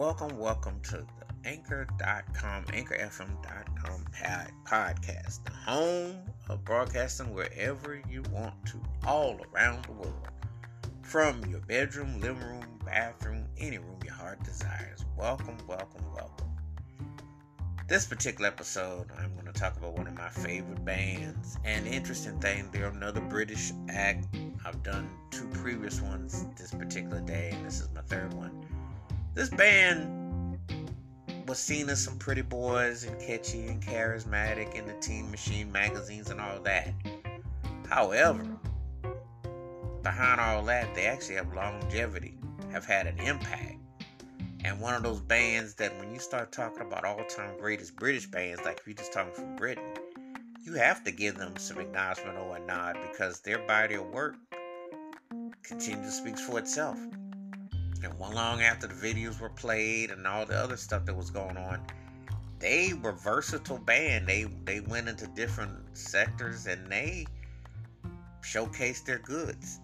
welcome, welcome to the anchor.com, anchorfm.com podcast, the home of broadcasting wherever you want to, all around the world. From your bedroom, living room, bathroom, any room your heart desires. Welcome, welcome, welcome. This particular episode, I'm going to talk about one of my favorite bands. And interesting thing, they're another British act. I've done two previous ones this particular day, and this is my third one. This band was seen as some pretty boys and catchy and charismatic in the Teen Machine magazines and all that. However, behind all that, they actually have longevity, have had an impact. And one of those bands that when you start talking about all time greatest British bands, like if you're just talking from Britain, you have to give them some acknowledgement or a nod because their body of work continues to speak for itself. And long after the videos were played and all the other stuff that was going on, they were versatile band. They they went into different sectors and they showcased their goods.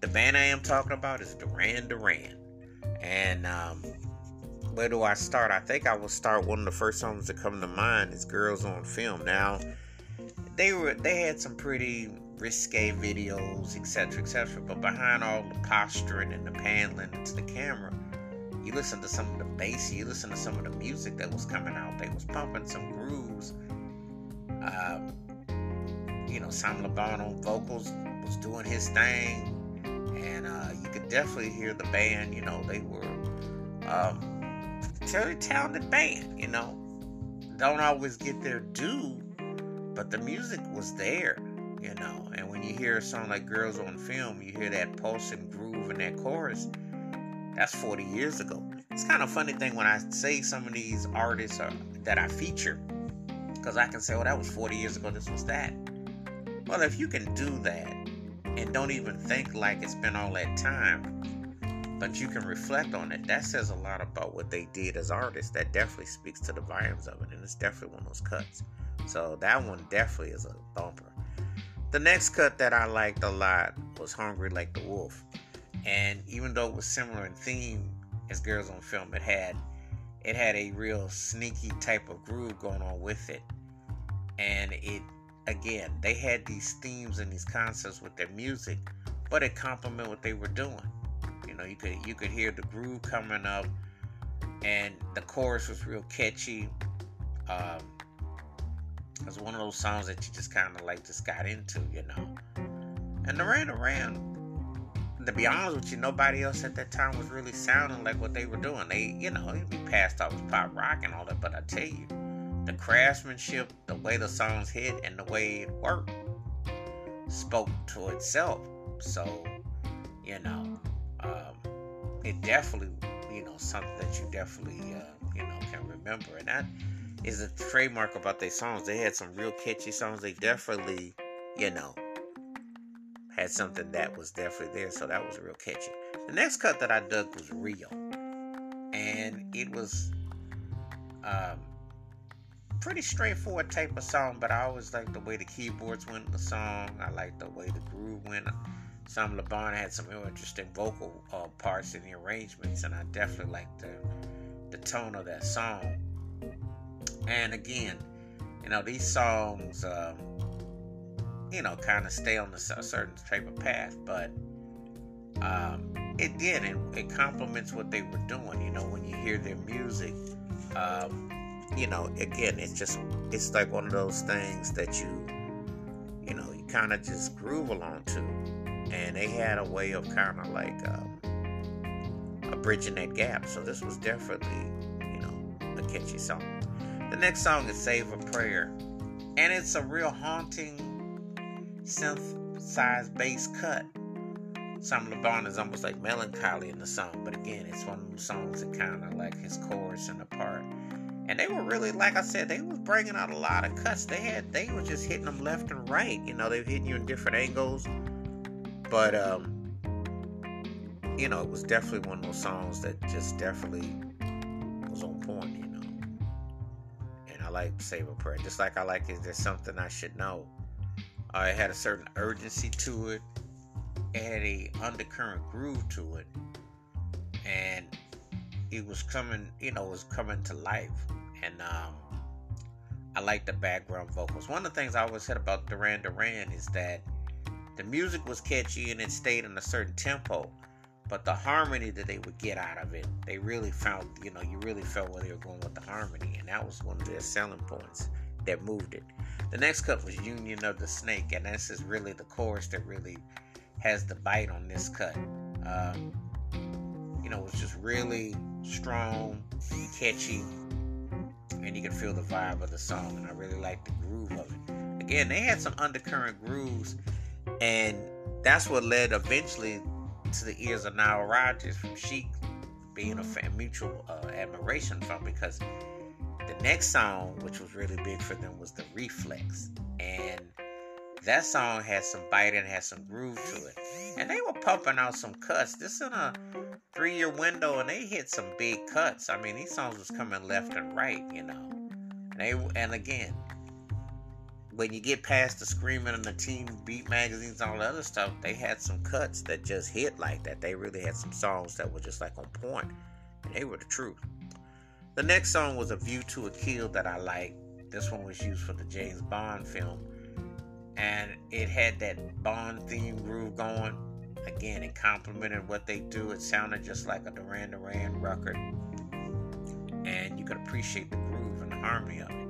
The band I am talking about is Duran Duran. And um, where do I start? I think I will start one of the first songs that come to mind is Girls on Film. Now, they were they had some pretty risque videos, etc., etc. But behind all the posturing and the paneling to the camera, you listen to some of the bass, you listen to some of the music that was coming out. They was pumping some grooves. Um, you know, Simon Le Bon on vocals was doing his thing, and uh, you could definitely hear the band. You know, they were um, very talented band. You know, don't always get their due, but the music was there you know. And when you hear a song like Girls on Film, you hear that pulse and groove in that chorus. That's 40 years ago. It's kind of funny thing when I say some of these artists are, that I feature, because I can say, "Oh, that was 40 years ago. This was that." Well, if you can do that and don't even think like it's been all that time, but you can reflect on it, that says a lot about what they did as artists. That definitely speaks to the volumes of it, and it's definitely one of those cuts. So that one definitely is a bumper. The next cut that I liked a lot was Hungry Like the Wolf. And even though it was similar in theme as Girls on Film, it had it had a real sneaky type of groove going on with it. And it again, they had these themes and these concepts with their music, but it complemented what they were doing. You know, you could you could hear the groove coming up and the chorus was real catchy. Um, it's one of those songs that you just kind of like just got into, you know. And Duran Duran, to be honest with you, nobody else at that time was really sounding like what they were doing. They, you know, it'd be passed off as pop rock and all that, but I tell you, the craftsmanship, the way the songs hit, and the way it worked spoke to itself. So, you know, um, it definitely, you know, something that you definitely, uh, you know, can remember. And that is a trademark about their songs. They had some real catchy songs. They definitely, you know, had something that was definitely there. So that was real catchy. The next cut that I dug was Rio. And it was um, pretty straightforward type of song, but I always liked the way the keyboards went in the song. I liked the way the groove went. Simon Le Bon had some real interesting vocal uh, parts in the arrangements, and I definitely liked the, the tone of that song. And again, you know, these songs, um, you know, kind of stay on a certain type of path, but um, it did. It, it complements what they were doing. You know, when you hear their music, um, you know, again, it's just, it's like one of those things that you, you know, you kind of just groove along to. And they had a way of kind of like um, bridging that gap. So this was definitely, you know, a catchy song. The next song is Save a Prayer. And it's a real haunting synth-sized bass cut. Simon Le Bon is almost like melancholy in the song, but again, it's one of those songs that kind of like his chorus and the part. And they were really, like I said, they was bringing out a lot of cuts. They had, they were just hitting them left and right. You know, they were hitting you in different angles. But, um, you know, it was definitely one of those songs that just definitely was on point like Save a Prayer. Just like I like Is There Something I Should Know? Uh, it had a certain urgency to it. It had a undercurrent groove to it. And it was coming, you know, it was coming to life, and um, I like the background vocals. One of the things I always said about Duran Duran is that the music was catchy and it stayed in a certain tempo, but the harmony that they would get out of it, they really found, you know, you really felt where they were going with the harmony, and that was one of their selling points that moved it. The next cut was Union of the Snake, and this is really the chorus that really has the bite on this cut. Um, you know, it's just really strong, catchy, and you can feel the vibe of the song. And I really like the groove of it. Again, they had some undercurrent grooves, and that's what led eventually to the ears of Nile Rodgers from Chic being a fan, mutual uh, admiration from because the next song, which was really big for them, was the Reflex, and that song had some bite and had some groove to it. And they were pumping out some cuts. This in a three year window, and they hit some big cuts. I mean, these songs was coming left and right, you know. And they and again, when you get past the screaming and the teen beat magazines and all the other stuff, they had some cuts that just hit like that. They really had some songs that were just like on point, and they were the truth. The next song was A View to a Kill that I like. This one was used for the James Bond film and it had that Bond theme groove going. Again, it complemented what they do. It sounded just like a Duran Duran record, and you could appreciate the groove and the harmony of it.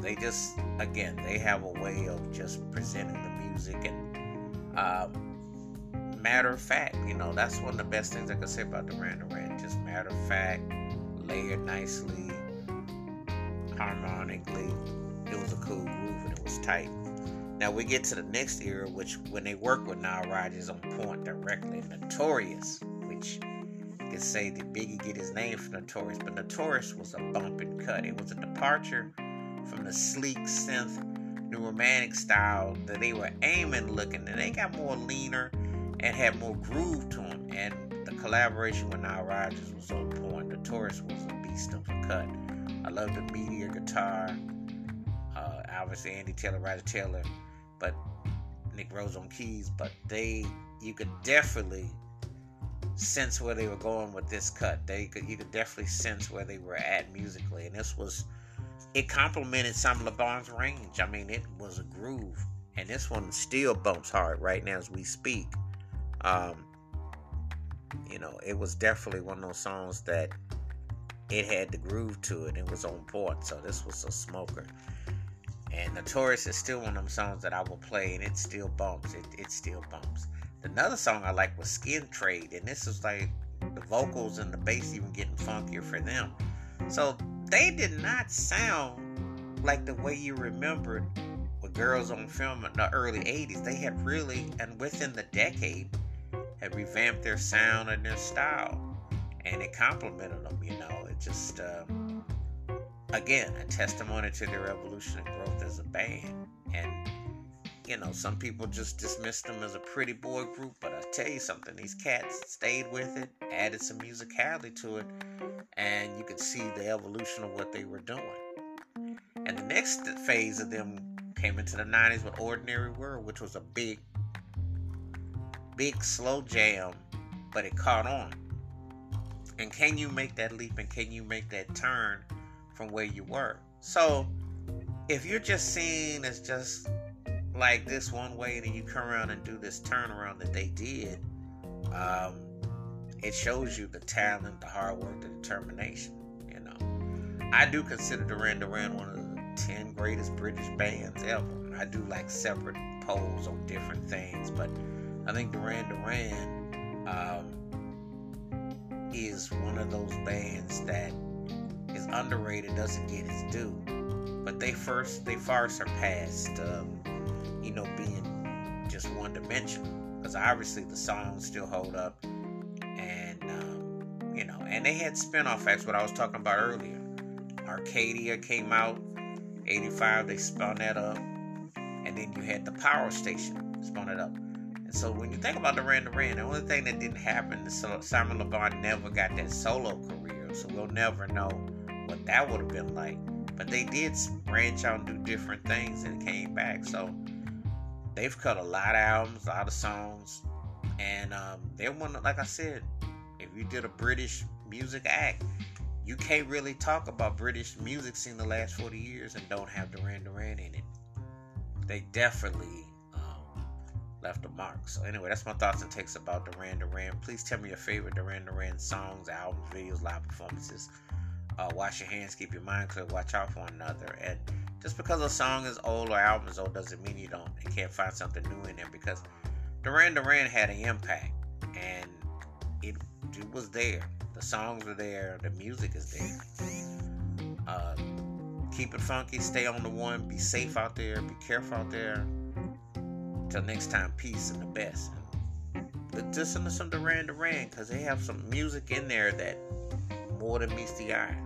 They just again they have a way of just presenting the music and um, matter of fact. You know, that's one of the best things I could say about the Duran Duran. Just matter of fact, layered nicely, harmonically. It was a cool groove and it was tight. Now we get to the next era, which when they work with Nile Rodgers on point directly, Notorious, which you could say that Biggie get his name from Notorious, but Notorious was a bump and cut. It was a departure from the sleek synth new romantic style that they were aiming looking, and they got more leaner and had more groove to them. And the collaboration with Nile Rodgers was on point. Notorious was a beast of a cut. I love the meteor guitar. Uh, obviously, Andy Taylor, Roger Taylor but Nick Rhodes on keys, but they you could definitely sense where they were going with this cut. They could you could definitely sense where they were at musically, and this was it complemented some Le Bon's range. I mean, it was a groove, and this one still bumps hard right now as we speak. Um, you know, it was definitely one of those songs that it had the groove to it. It was on point, so this was a smoker. And Notorious is still one of them songs that I will play, and it still bumps. It, it still bumps. Another song I like was Skin Trade, and this is like the vocals and the bass even getting funkier for them. So they did not sound like the way you remembered with Girls on Film in the early 80s. They had really, and within the decade, had revamped their sound and their style. And it complemented them, you know. It just. Uh, again, a testimony to their evolution and growth as a band. And, you know, some people just dismissed them as a pretty boy group, but I tell you something, these cats stayed with it, added some musicality to it, and you could see the evolution of what they were doing. And the next phase of them came into the 90s with Ordinary World, which was a big, big, slow jam, but it caught on. And can you make that leap and can you make that turn? from where you were. So if you're just seen as just like this one way, and then you come around and do this turnaround that they did, um, it shows you the talent, the hard work, the determination. You know, I do consider Duran Duran one of the ten greatest British bands ever. I do like separate polls on different things, but I think Duran Duran um, is one of those bands that is underrated, doesn't get its due. But they first, they far surpassed, um, you know, being just one dimensional. Because obviously the songs still hold up, and um, you know, and they had spin-off acts. What I was talking about earlier, Arcadia came out, '85. They spun that up, and then you had the Power Station spun it up. And so when you think about Duran Duran, the only thing that didn't happen is Simon Le Bon never got that solo career, so we'll never know what that would have been like. But they did branch out and do different things and came back. So they've cut a lot of albums, a lot of songs, and um, they're one. Like I said, if you did a British music act, you can't really talk about British music scene the last 40 years and don't have Duran Duran in it. They definitely um, left a mark. So anyway, that's my thoughts and takes about Duran Duran. Please tell me your favorite Duran Duran songs, albums, videos, live performances. Uh, wash your hands, keep your mind clear, watch out for one another. And just because a song is old or album is old doesn't mean you don't you can't find something new in there because Duran Duran had an impact and it, it was there. The songs are there, the music is there. Uh, keep it funky, stay on the one, be safe out there, be careful out there. Till next time, peace and the best. Listen to some Duran Duran because they have some music in there that more than meets the eye.